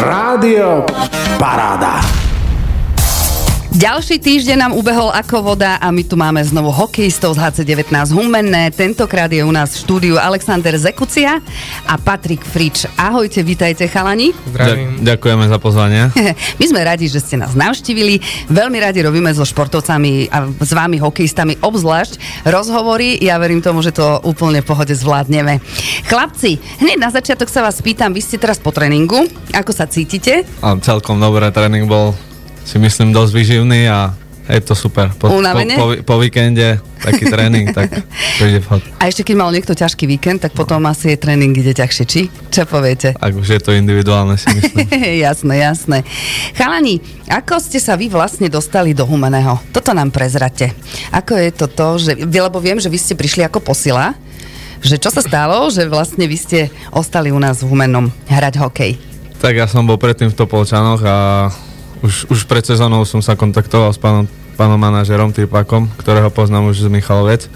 Rádio Paráda. Ďalší týždeň nám ubehol ako voda a my tu máme znovu hokejistov z HC19 Humenné. Tentokrát je u nás v štúdiu Alexander Zekucia a Patrik Frič. Ahojte, vítajte chalani. Zdravím. Ďakujeme za pozvanie. My sme radi, že ste nás navštívili. Veľmi radi robíme so športovcami a s vami hokejistami obzvlášť rozhovory. Ja verím tomu, že to úplne v pohode zvládneme. Chlapci, hneď na začiatok sa vás pýtam, vy ste teraz po tréningu. Ako sa cítite? A celkom dobré, tréning bol si myslím dosť vyživný a je to super. Po, po, po, po víkende taký tréning, tak príde vhod. A ešte keď mal niekto ťažký víkend, tak potom no. asi je tréning ide ťažšie, či? Čo poviete? Ak už je to individuálne, si myslím. jasné, jasné. Chalani, ako ste sa vy vlastne dostali do Humeného? Toto nám prezrate. Ako je to to, že, lebo viem, že vy ste prišli ako posila, že čo sa stalo, že vlastne vy ste ostali u nás v Humenom hrať hokej? Tak ja som bol predtým v Topolčanoch a už, už pred sezónou som sa kontaktoval s pánom, pánom manažerom Typakom, ktorého poznám už z Michalovec.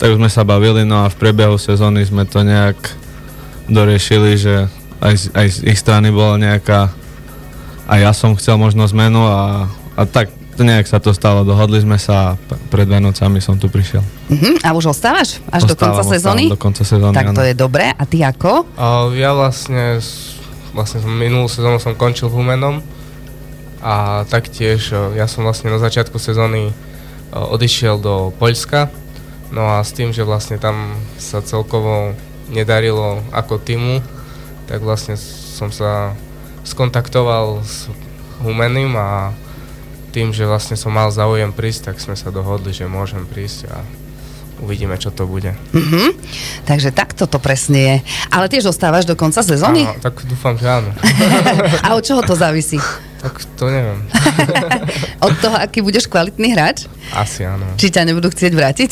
Tak už sme sa bavili, no a v priebehu sezóny sme to nejak doriešili, že aj z, aj z ich strany bola nejaká a ja som chcel možno zmenu a, a tak nejak sa to stalo, dohodli sme sa a pred Vianocami som tu prišiel. Uh-huh. A už ostávaš až ostávam, do konca sezóny? do konca sezóny, Tak to je dobré. A ty ako? Uh, ja vlastne, vlastne minulú sezónu som končil v Humenom a taktiež e, ja som vlastne na začiatku sezóny e, odišiel do Poľska, no a s tým, že vlastne tam sa celkovo nedarilo ako týmu, tak vlastne som sa skontaktoval s Humeným a tým, že vlastne som mal záujem prísť, tak sme sa dohodli, že môžem prísť a uvidíme, čo to bude. Mm-hmm. Takže takto to presne je. Ale tiež ostávaš do konca sezóny? Áno, tak dúfam, že áno. a od čoho to závisí? Tak to neviem. Od toho, aký budeš kvalitný hráč? Asi áno. Či ťa nebudú chcieť vrátiť?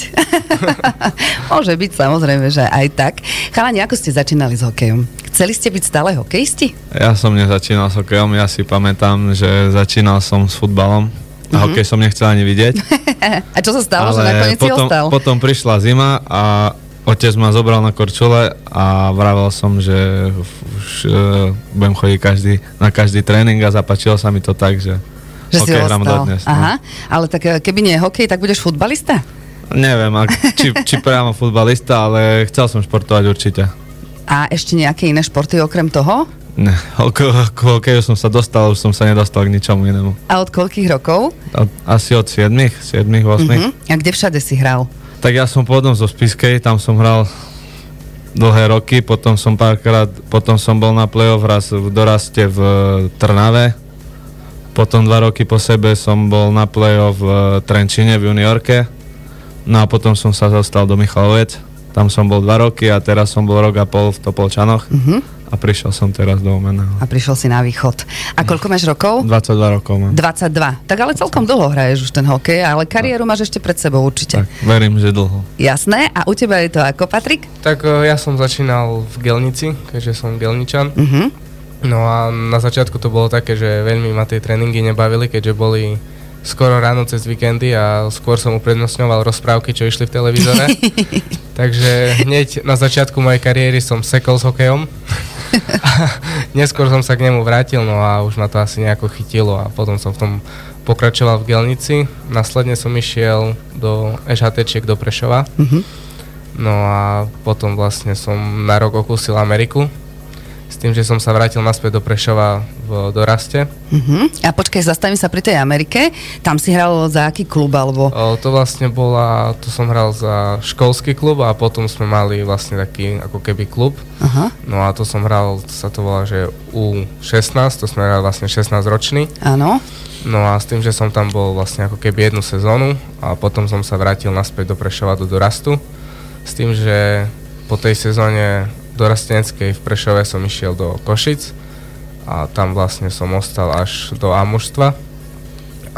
Môže byť samozrejme, že aj tak. Chalani, ako ste začínali s hokejom? Chceli ste byť stále hokejisti? Ja som nezačínal s hokejom, ja si pamätám, že začínal som s futbalom. A mm-hmm. hokej som nechcel ani vidieť. a čo sa stalo, Ale že nakoniec potom, si ostal? Potom prišla zima a otec ma zobral na korčule a vravel som, že už uh, budem chodiť každý, na každý tréning a zapačilo sa mi to tak, že, že hokej hrám dodnes. No. Aha, ale tak eh, keby nie hokej, tak budeš futbalista? Neviem, či, či priamo futbalista, ale chcel som športovať určite. A ešte nejaké iné športy okrem toho? Ne, k hokeju som sa dostal, už som sa nedostal k ničomu inému. A od koľkých rokov? Od, asi od 7, 7, 8. Uh-huh. A kde všade si hral? Tak ja som pôvodom zo Spiskej, tam som hral dlhé roky, potom som párkrát, potom som bol na play-off raz v doraste v Trnave, potom dva roky po sebe som bol na play-off v Trenčine v juniorke, no a potom som sa dostal do Michalovec, tam som bol dva roky a teraz som bol rok a pol v Topolčanoch. Uh-huh a prišiel som teraz do Omeného. A prišiel si na východ. A koľko máš rokov? 22 rokov mám. 22. Tak ale celkom dlho hraješ už ten hokej, ale kariéru máš ešte pred sebou určite. Tak, verím, že dlho. Jasné. A u teba je to ako, Patrik? Tak e, ja som začínal v Gelnici, keďže som Gelničan. Uh-huh. No a na začiatku to bolo také, že veľmi ma tie tréningy nebavili, keďže boli skoro ráno cez víkendy a skôr som uprednostňoval rozprávky, čo išli v televízore. Takže hneď na začiatku mojej kariéry som sekol s hokejom. Neskôr som sa k nemu vrátil, no a už ma to asi nejako chytilo a potom som v tom pokračoval v Gelnici. Následne som išiel do EŽHT do Prešova. Mm-hmm. No a potom vlastne som na rok okúsil Ameriku s tým, že som sa vrátil naspäť do Prešova v doraste. Uh-huh. A počkaj, zastavím sa pri tej Amerike. Tam si hral za aký klub? Alebo... O, to vlastne bola, to som hral za školský klub a potom sme mali vlastne taký ako keby klub. Uh-huh. No a to som hral, sa to volá, že U16, to sme hrali vlastne 16 ročný. Áno. No a s tým, že som tam bol vlastne ako keby jednu sezónu a potom som sa vrátil naspäť do Prešova do dorastu. S tým, že po tej sezóne dorasteneckej v Prešove som išiel do Košic a tam vlastne som ostal až do Amuštva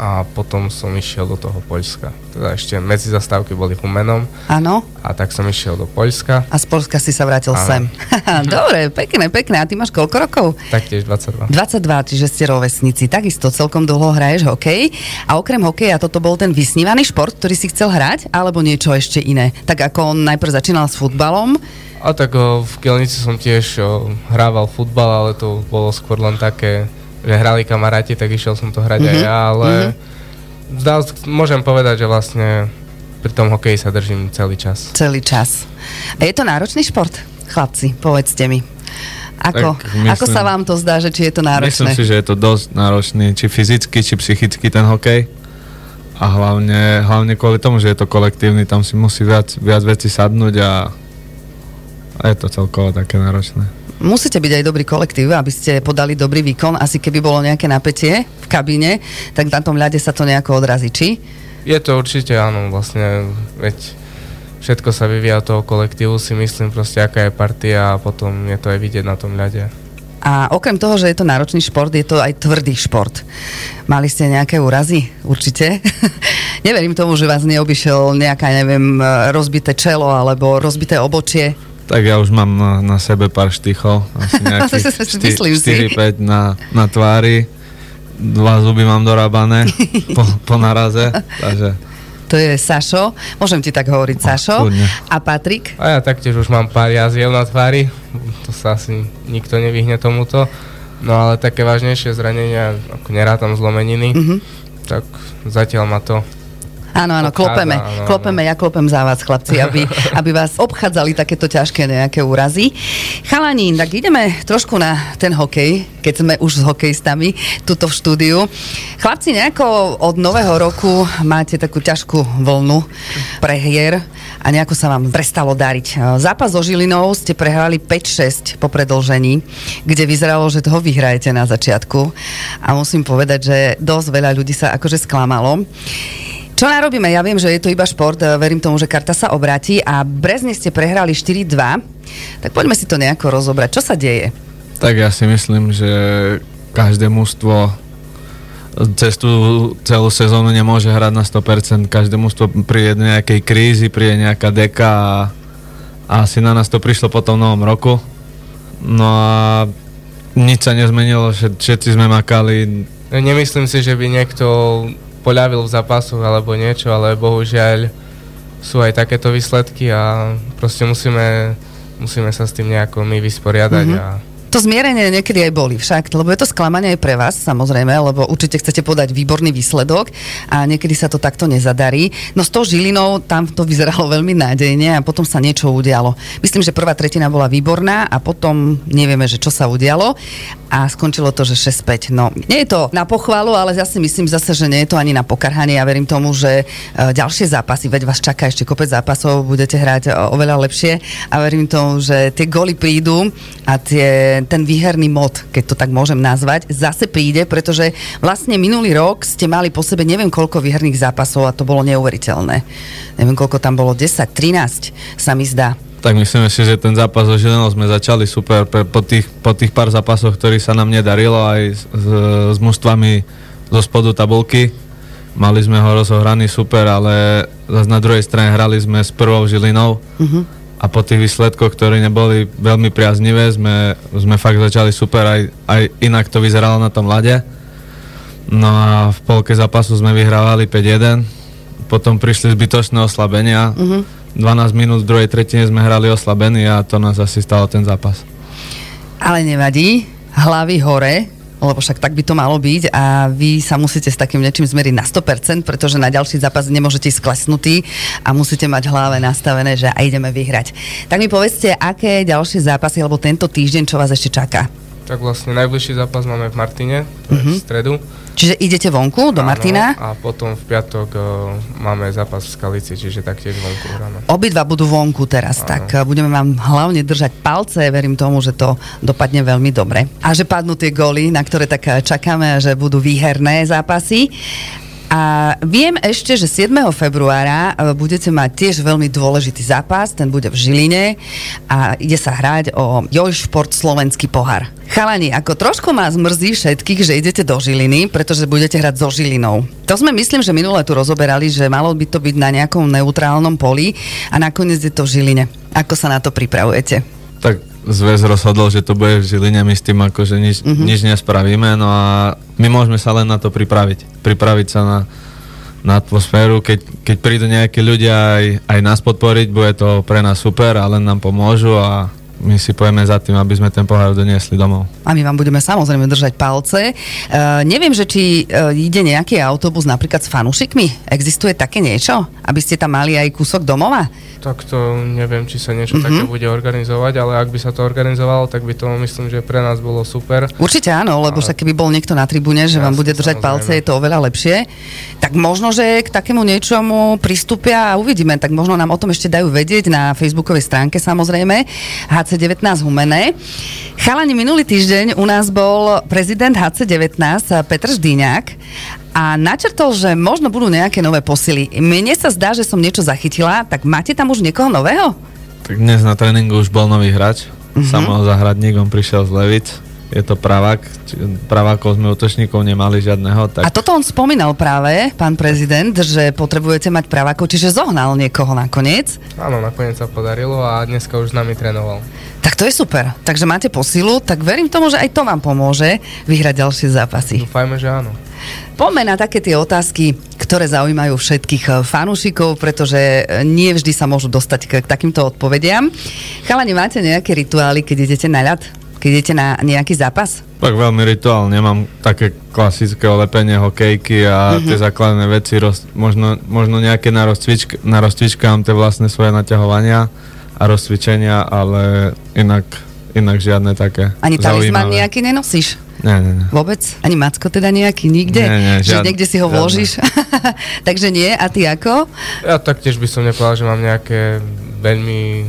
a potom som išiel do toho Poľska. Teda ešte medzi zastávky boli Humenom. Áno. A tak som išiel do Poľska. A z Poľska si sa vrátil ano. sem. Dobre, pekné, pekné. A ty máš koľko rokov? Taktiež 22. 22, čiže ste rovesníci. Takisto celkom dlho hraješ hokej. A okrem hokeja toto bol ten vysnívaný šport, ktorý si chcel hrať, alebo niečo ešte iné? Tak ako on najprv začínal s futbalom, A tak o, v Kielnici som tiež o, hrával futbal, ale to bolo skôr len také, že hrali kamaráti, tak išiel som to hrať mm-hmm. aj ja, ale mm-hmm. zdal, môžem povedať, že vlastne pri tom hokeji sa držím celý čas. Celý čas. A je to náročný šport, chlapci, povedzte mi. Ako, myslím, ako sa vám to zdá, že či je to náročné? Myslím si, že je to dosť náročný, či fyzicky, či psychicky ten hokej. A hlavne, hlavne kvôli tomu, že je to kolektívny, tam si musí viac, viac veci sadnúť a, a je to celkovo také náročné. Musíte byť aj dobrý kolektív, aby ste podali dobrý výkon. Asi keby bolo nejaké napätie v kabíne, tak na tom ľade sa to nejako odrazí, či? Je to určite áno, vlastne, veď všetko sa vyvíja toho kolektívu, si myslím proste, aká je partia a potom je to aj vidieť na tom ľade. A okrem toho, že je to náročný šport, je to aj tvrdý šport. Mali ste nejaké úrazy? Určite. Neverím tomu, že vás neobyšiel nejaká, neviem, rozbité čelo alebo rozbité obočie. Tak ja už mám na, na sebe pár štychov, asi nejakých 4-5 na, na tvári. Dva zuby mám dorábané po, po naraze, takže to je Sašo. Môžem ti tak hovoriť, Sašo. A Patrik? A ja taktiež už mám pár jaziev na tvári. To sa asi nikto nevyhne tomuto. No ale také vážnejšie zranenia, ako nerátam zlomeniny, mm-hmm. tak zatiaľ ma to Áno, áno, klopeme, áno, klopeme, ja klopem za vás, chlapci, aby, aby vás obchádzali takéto ťažké nejaké úrazy. Chalani, tak ideme trošku na ten hokej, keď sme už s hokejistami tuto v štúdiu. Chlapci, nejako od nového roku máte takú ťažkú vlnu prehier a nejako sa vám prestalo dariť. Zápas so Žilinou ste prehrali 5-6 po predlžení, kde vyzeralo, že toho vyhrajete na začiatku a musím povedať, že dosť veľa ľudí sa akože sklamalo. Čo narobíme? Ja viem, že je to iba šport, verím tomu, že karta sa obráti a Brezne ste prehrali 4-2, tak poďme si to nejako rozobrať. Čo sa deje? Tak ja si myslím, že každé mužstvo cez tú celú sezónu nemôže hrať na 100%. Každé mužstvo príde nejakej krízy, príde nejaká deka a, a asi na nás to prišlo po tom novom roku. No a nič sa nezmenilo, všetci sme makali. Nemyslím si, že by niekto poľavil v zápasoch alebo niečo, ale bohužiaľ sú aj takéto výsledky a proste musíme, musíme sa s tým nejako my vysporiadať mm-hmm. a to zmierenie niekedy aj boli však, lebo je to sklamanie aj pre vás, samozrejme, lebo určite chcete podať výborný výsledok a niekedy sa to takto nezadarí. No s tou Žilinou tam to vyzeralo veľmi nádejne a potom sa niečo udialo. Myslím, že prvá tretina bola výborná a potom nevieme, že čo sa udialo a skončilo to, že 6-5. No, nie je to na pochvalu, ale ja si myslím zase, že nie je to ani na pokarhanie. Ja verím tomu, že e, ďalšie zápasy, veď vás čaká ešte kopec zápasov, budete hrať e, oveľa lepšie a verím tomu, že tie goly prídu a tie ten výherný mod, keď to tak môžem nazvať, zase príde, pretože vlastne minulý rok ste mali po sebe neviem koľko výherných zápasov a to bolo neuveriteľné. Neviem koľko tam bolo, 10, 13 sa mi zdá. Tak myslím si, že ten zápas so Žilinou sme začali super pre, po, tých, po tých pár zápasoch, ktorí sa nám nedarilo aj s, s, s mužstvami zo spodu tabulky. Mali sme ho rozohraný super, ale zase na druhej strane hrali sme s prvou Žilinou. Uh-huh a po tých výsledkoch, ktoré neboli veľmi priaznivé, sme, sme fakt začali super, aj, aj inak to vyzeralo na tom lade. No a v polke zápasu sme vyhrávali 5-1, potom prišli zbytočné oslabenia, uh-huh. Mhm. 12 minút v druhej tretine sme hrali oslabení a to nás asi stalo ten zápas. Ale nevadí, hlavy hore, lebo však tak by to malo byť a vy sa musíte s takým niečím zmeriť na 100%, pretože na ďalší zápas nemôžete ísť sklesnutý a musíte mať hlave nastavené, že aj ideme vyhrať. Tak mi povedzte, aké ďalšie zápasy, alebo tento týždeň, čo vás ešte čaká? Tak vlastne najbližší zápas máme v Martine, to uh-huh. je v mhm. stredu. Čiže idete vonku do Áno, Martina? a potom v piatok uh, máme zápas v Skalici, čiže taktiež vonku hráme. Obidva budú vonku teraz, Áno. tak uh, budeme vám hlavne držať palce, verím tomu, že to dopadne veľmi dobre. A že padnú tie góly, na ktoré tak uh, čakáme, že budú výherné zápasy. A viem ešte, že 7. februára uh, budete mať tiež veľmi dôležitý zápas, ten bude v Žiline a ide sa hrať o Jojšport Slovenský pohár. Chalani, ako trošku ma zmrzí všetkých, že idete do Žiliny, pretože budete hrať so Žilinou. To sme myslím, že minule tu rozoberali, že malo by to byť na nejakom neutrálnom poli a nakoniec je to v Žiline. Ako sa na to pripravujete? Tak zväz rozhodol, že to bude v Žiline, my s tým akože nič, uh-huh. nič nespravíme, no a my môžeme sa len na to pripraviť. Pripraviť sa na, na atmosféru. Keď, keď prídu nejakí ľudia aj, aj nás podporiť, bude to pre nás super a len nám pomôžu a my si pojeme za tým, aby sme ten pohár doniesli domov. A my vám budeme samozrejme držať palce. Uh, neviem, že či uh, ide nejaký autobus napríklad s fanúšikmi. Existuje také niečo? Aby ste tam mali aj kúsok domova? Tak to neviem, či sa niečo mm-hmm. také bude organizovať, ale ak by sa to organizovalo, tak by to myslím, že pre nás bolo super. Určite áno, lebo však keby bol niekto na tribúne, že vám bude držať samozrejme. palce, je to oveľa lepšie. Tak možno, že k takému niečomu pristúpia a uvidíme. Tak možno nám o tom ešte dajú vedieť na facebookovej stránke samozrejme. HC19 Humené. Chalani, minulý týždeň u nás bol prezident HC19 Petr Ždíňák a načrtol, že možno budú nejaké nové posily. Mne sa zdá, že som niečo zachytila, tak máte tam už niekoho nového? Tak dnes na tréningu už bol nový hráč. Samuel Zahradník, on prišiel z Levic, je to pravák, pravákov sme útočníkov nemali žiadneho. Tak... A toto on spomínal práve, pán prezident, že potrebujete mať pravákov, čiže zohnal niekoho nakoniec. Áno, nakoniec sa podarilo a dneska už s nami trénoval. Tak to je super. Takže máte posilu, tak verím tomu, že aj to vám pomôže vyhrať ďalšie zápasy. Dúfajme, že áno. Poďme na také tie otázky, ktoré zaujímajú všetkých eh, fanúšikov, pretože eh, nie vždy sa môžu dostať k, k takýmto odpovediam. Chalani, máte nejaké rituály, keď idete na ľad? Keď idete na nejaký zápas? Tak veľmi rituál, nemám také klasické olepenie hokejky a mm-hmm. tie základné veci, roz, možno, možno nejaké na, rozcvičk, na rozcvička mám tie vlastné svoje naťahovania a rozcvičenia, ale inak, inak žiadne také Ani talizman nejaký nenosíš? Nie, nie, nie. Vôbec? Ani Macko teda nejaký? Nikde? Nie, nie, žiad... Že niekde si ho žiadne. vložíš? Takže nie. A ty ako? Ja taktiež by som nepovedal, že mám nejaké veľmi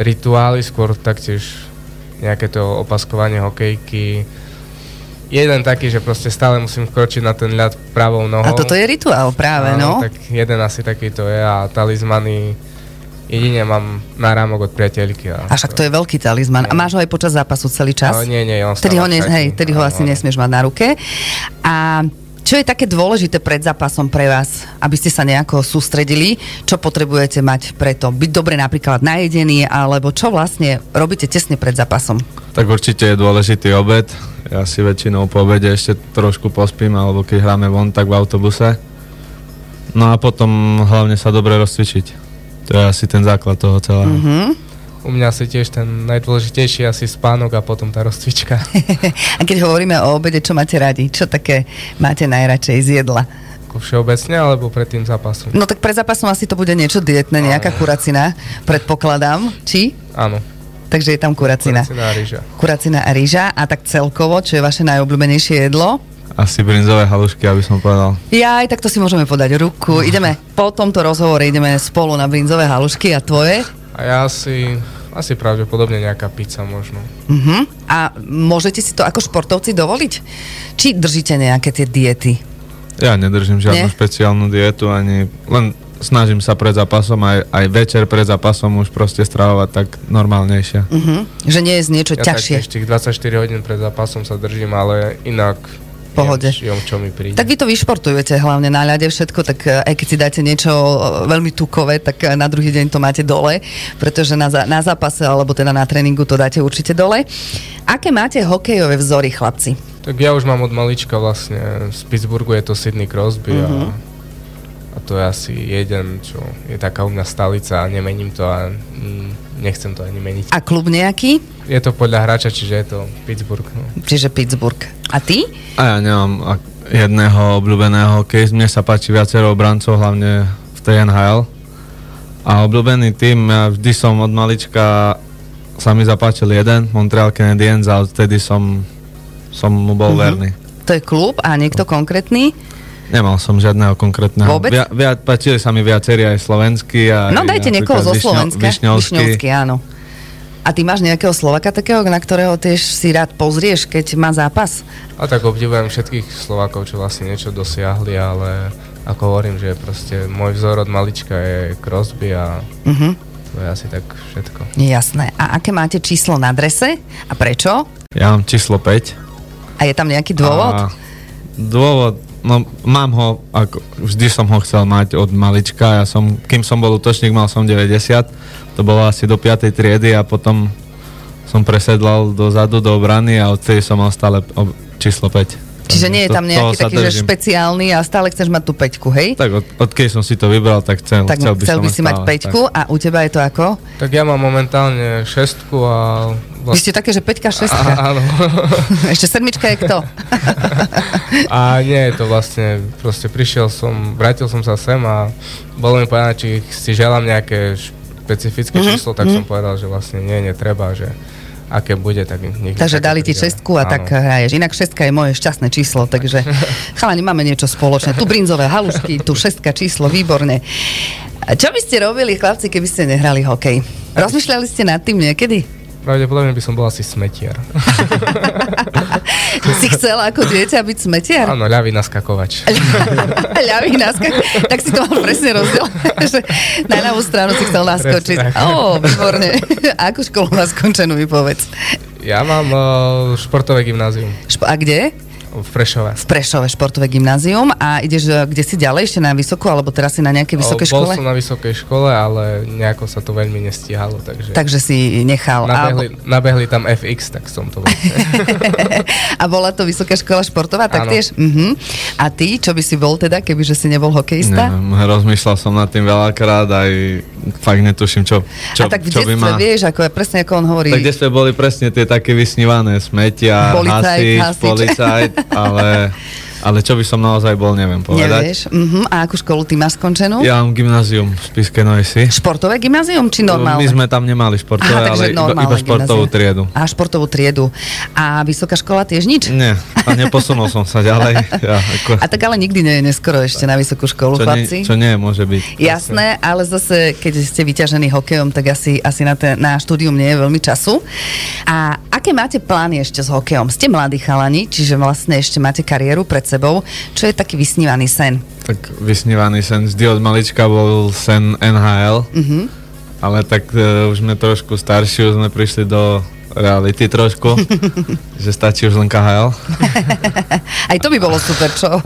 rituály, skôr taktiež nejaké to opaskovanie hokejky. Jeden taký, že proste stále musím kročiť na ten ľad pravou nohou. A toto je rituál práve, Áno, no? tak jeden asi takýto je a talizmany Jedine mám náramok od priateľky. A, a však to je veľký talizman. A máš ho aj počas zápasu celý čas? No, nie, nie, on tedy ho, ne, hej, tedy ho asi nesmieš mať na ruke. A čo je také dôležité pred zápasom pre vás, aby ste sa nejako sústredili? Čo potrebujete mať preto? Byť dobre napríklad najedený, alebo čo vlastne robíte tesne pred zápasom? Tak určite je dôležitý obed. Ja si väčšinou po obede ešte trošku pospím, alebo keď hráme von, tak v autobuse. No a potom hlavne sa dobre rozcvičiť. To je asi ten základ toho celého. Mm-hmm. U mňa asi tiež ten najdôležitejší asi spánok a potom tá rozcvička. a keď hovoríme o obede, čo máte radi? Čo také máte najradšej z jedla? Všeobecne alebo pred tým zápasom? No tak pred zápasom asi to bude niečo dietné, nejaká kuracina, predpokladám. Či? Áno. Takže je tam kuracina. Kuracina a rýža. Kuracina a rýža. A tak celkovo, čo je vaše najobľúbenejšie jedlo? Asi brinzové halušky, aby som povedal. Ja aj tak to si môžeme podať ruku. Ideme po tomto rozhovore, ideme spolu na brinzové halušky a tvoje? A ja asi, asi pravdepodobne nejaká pizza možno. Uh-huh. A môžete si to ako športovci dovoliť? Či držíte nejaké tie diety? Ja nedržím žiadnu Nie? špeciálnu dietu, ani len snažím sa pred zápasom, aj, aj večer pred zápasom už proste stravovať tak normálnejšie. Uh-huh. Že nie je z niečo ja ťažšie. Ja tých 24 hodín pred zápasom sa držím, ale inak pohode. Viem, čo mi príde. Tak vy to vyšportujete hlavne na ľade všetko, tak eh, aj keď si dáte niečo eh, veľmi tukové, tak eh, na druhý deň to máte dole, pretože na, na zápase alebo teda na tréningu to dáte určite dole. Aké máte hokejové vzory, chlapci? Tak ja už mám od malička vlastne, z Pittsburghu je to Sydney Crosby uh-huh. a, mhm. a to je asi jeden, čo je taká u mňa stalica a nemením to a mm, nechcem to ani meniť. A klub nejaký? Je to podľa hráča, čiže je to Pittsburgh. No. Čiže Pittsburgh. A ty? A ja nemám jedného obľúbeného case. Mne sa páči viacero obrancov, hlavne v tej NHL. A obľúbený tým, ja vždy som od malička sa mi zapáčil jeden, Montreal Canadiens a odtedy som, som mu bol mm-hmm. verný. To je klub a niekto konkrétny? Nemal som žiadneho konkrétneho. Vôbec? Via, via, páčili sa mi viacerí aj slovenskí. Aj no dajte niekoho zo Slovenska. Višňovský. Višňovský, áno. A ty máš nejakého Slovaka takého, na ktorého tiež si rád pozrieš, keď má zápas? A tak obdivujem všetkých Slovakov, čo vlastne niečo dosiahli, ale ako hovorím, že proste môj vzor od malička je Crosby a uh-huh. to je asi tak všetko. Jasné. A aké máte číslo na drese a prečo? Ja mám číslo 5. A je tam nejaký dôvod? A dôvod, no mám ho, ako, vždy som ho chcel mať od malička, ja som, kým som bol útočník, mal som 90 to bolo asi do 5. triedy a potom som presedlal dozadu do obrany a odtedy som mal stále číslo 5. Čiže nie je tam nejaký taký, že držím. špeciálny a stále chceš mať tú peťku, hej? Tak od, odkedy som si to vybral, tak chcel, tak chcel by, chcel by si mať peťku a u teba je to ako? Tak ja mám momentálne šestku a... Vy ste také, že peťka, šestka. A, áno. Ešte sedmička je kto? a nie je to vlastne, proste prišiel som, vrátil som sa sem a bolo mi povedané, či si želám nejaké špecifické Mhm, číslo, tak som povedal, že vlastne nie, netreba, že aké bude, tak nech Takže dali ti šestku a Áno. tak hraješ. Inak šestka je moje šťastné číslo, takže chalani, máme niečo spoločné. Tu brinzové halušky, tu šestka číslo, výborne. A Čo by ste robili, chlapci, keby ste nehrali hokej? Rozmýšľali ste nad tým niekedy? Pravdepodobne by som bol asi smetiar. Si chcel ako dieťa byť smetiar? Áno, ľavý naskakovač. Ľavý naskak. Tak si to mal presne rozdiel. že na ľavú stranu si chcel naskočiť. Ó, výborne. A akú školu máš skončenú, mi povedz. Ja mám uh, športové gymnázium Šp- a kde? V Prešove. V Prešove športové gymnázium a ideš e, kde si ďalej ešte na vysokú, alebo teraz si na nejakej vysokej O, Bol škole? som na vysokej škole, ale nejako sa to veľmi nestíhalo, takže... Takže si nechal. A, Nabehli, nabehli tam FX, tak som to a bola to vysoká škola športová taktiež? Uh-huh. A ty, čo by si bol teda, kebyže si nebol hokejista? Neviem, rozmýšľal som nad tým veľakrát, aj fakt netuším, čo, čo, a tak v čo detstve ma... vieš, ako, presne ako on hovorí. Tak kde sme boli presne tie také vysnívané smetia, Policajt, hasič, hasič. policajt, ale, ale čo by som naozaj bol, neviem povedať. Nevieš? Uh-huh. A akú školu ty máš skončenú? Ja mám gymnázium v Spiske Noisi. Športové gymnázium či normálne? My sme tam nemali športové, Aha, ale iba, iba športovú gymnázium. triedu. A športovú triedu. A vysoká škola tiež nič? Nie, a neposunul som sa ďalej. Ja, ako, A tak ale nikdy nie je neskoro ešte na vysokú školu, čo, chlapci. nie, čo nie môže byť. Jasné, ale zase, keď ste vyťažení hokejom, tak asi, asi na, ten, na štúdium nie je veľmi času. A aké máte plány ešte s hokejom? Ste mladí chalani, čiže vlastne ešte máte kariéru pred sebou. Čo je taký vysnívaný sen? Tak vysnívaný sen vždy od malička bol sen NHL, Mhm. ale tak uh, už sme trošku starší, už sme prišli do reality trošku, že stačí už len KHL. Aj to by bolo super, čo?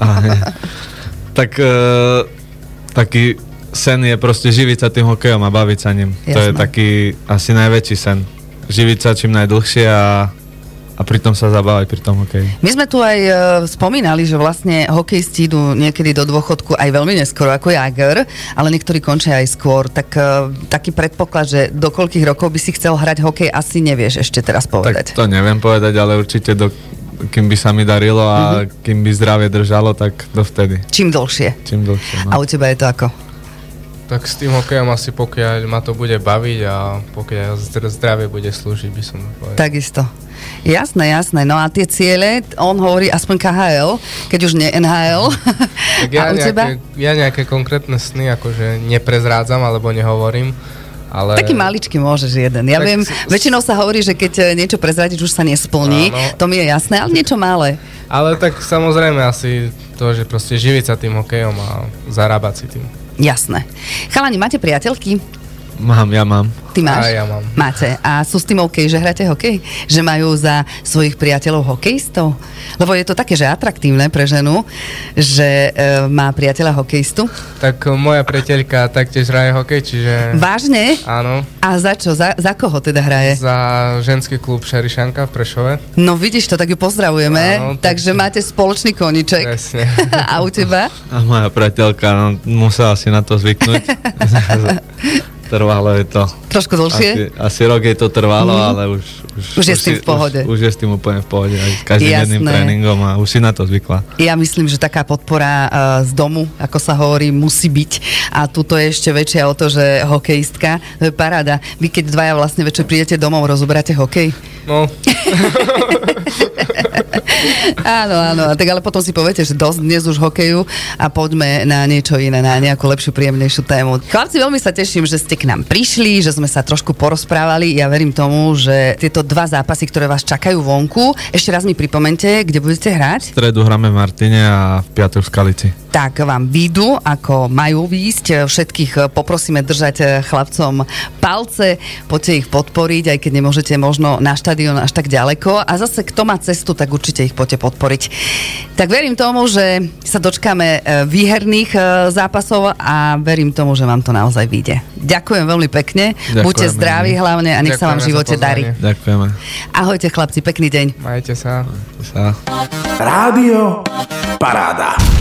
Tak uh, taký sen je proste živiť sa tým hokejom a baviť sa ním. To je Jasné. taký asi najväčší sen. Živiť sa čím najdlhšie a, a pritom sa zabávať pri tom hokeji. My sme tu aj e, spomínali, že vlastne hokejisti idú niekedy do dôchodku aj veľmi neskoro ako Jager, ale niektorí končia aj skôr. Tak e, taký predpoklad, že do koľkých rokov by si chcel hrať hokej, asi nevieš ešte teraz povedať. Tak to neviem povedať, ale určite do, kým by sa mi darilo a Mhm. kým by zdravie držalo, tak dovtedy. Čím dlhšie. Čím dlhšie. A u No. teba je to ako? Tak s tým hokejom asi pokiaľ ma to bude baviť a pokiaľ zdr- zdravie bude slúžiť, by som povedal. Takisto. Jasné, jasné. No a tie ciele, on hovorí aspoň KHL, keď už nie NHL. Tak ja, a u teba? nejaké, ja nejaké konkrétne sny akože neprezrádzam alebo nehovorím, ale... Taký maličký môžeš jeden. Ja Tak viem, s- väčšinou sa hovorí, že keď e, niečo prezradiť, už sa nesplní. Áno. To mi je jasné, ale niečo malé. Ale tak samozrejme asi to, že proste živiť sa tým hokejom a zarábať si tým. Jasné. Chalani, máte priateľky? Mám, ja mám. Ty máš? A ja mám. Máte. A sú s tým OK, že hráte hokej? Že majú za svojich priateľov hokejistov? Lebo je to také, že atraktívne pre ženu, že e, má priateľa hokejistu. Tak moja priateľka taktiež hraje hokej, čiže... Vážne? Áno, A za čo? Za, za koho teda hraje? za ženský klub Šerišanka v Prešove. No vidíš to, tak ju pozdravujeme. Áno, tak- takže máte spoločný koniček. Presne. A u teba? A moja priateľka no, musela si na to zvyknúť. Trvalo je to. Trošku dlhšie? Asi, asi rok jej to trvalo, Mhm. ale už... Už je s tým v pohode. Už, už je s tým úplne v pohode. Aj s každým jedným Jasné. tréningom a už si na to zvykla. Ja myslím, že taká podpora uh, z domu, ako sa hovorí, musí byť. A tuto je ešte väčšia o to, že hokejistka, to je paráda. Vy keď dvaja vlastne večer prídete domov, rozoberáte hokej? No, áno, áno. Tak ale potom si poviete, že dosť dnes už hokeju a poďme na niečo iné, na nejakú lepšiu, príjemnejšiu tému. Chlapci, veľmi sa teším, že ste k nám prišli, že sme sa trošku porozprávali. Ja verím tomu, že tieto dva zápasy, ktoré vás čakajú vonku, ešte raz mi pripomente, kde budete hrať. V stredu hráme v Martine a v piatok v Skalici. Tak vám výjdu, ako majú výjsť. Všetkých poprosíme držať chlapcom palce, poďte ich podporiť, aj keď nemôžete možno na štadión až tak ďaleko. A zase, kto má cestu, tak určite ich poďte podporiť. Tak verím tomu, že sa dočkáme výherných zápasov a verím tomu, že vám to naozaj vyjde. Ďakujem veľmi pekne, Ďakujeme. buďte zdraví hlavne a nech Ďakujeme sa vám v živote darí. Ďakujeme. Ahojte chlapci, pekný deň. Majte sa. Majte sa. Rádio Paráda.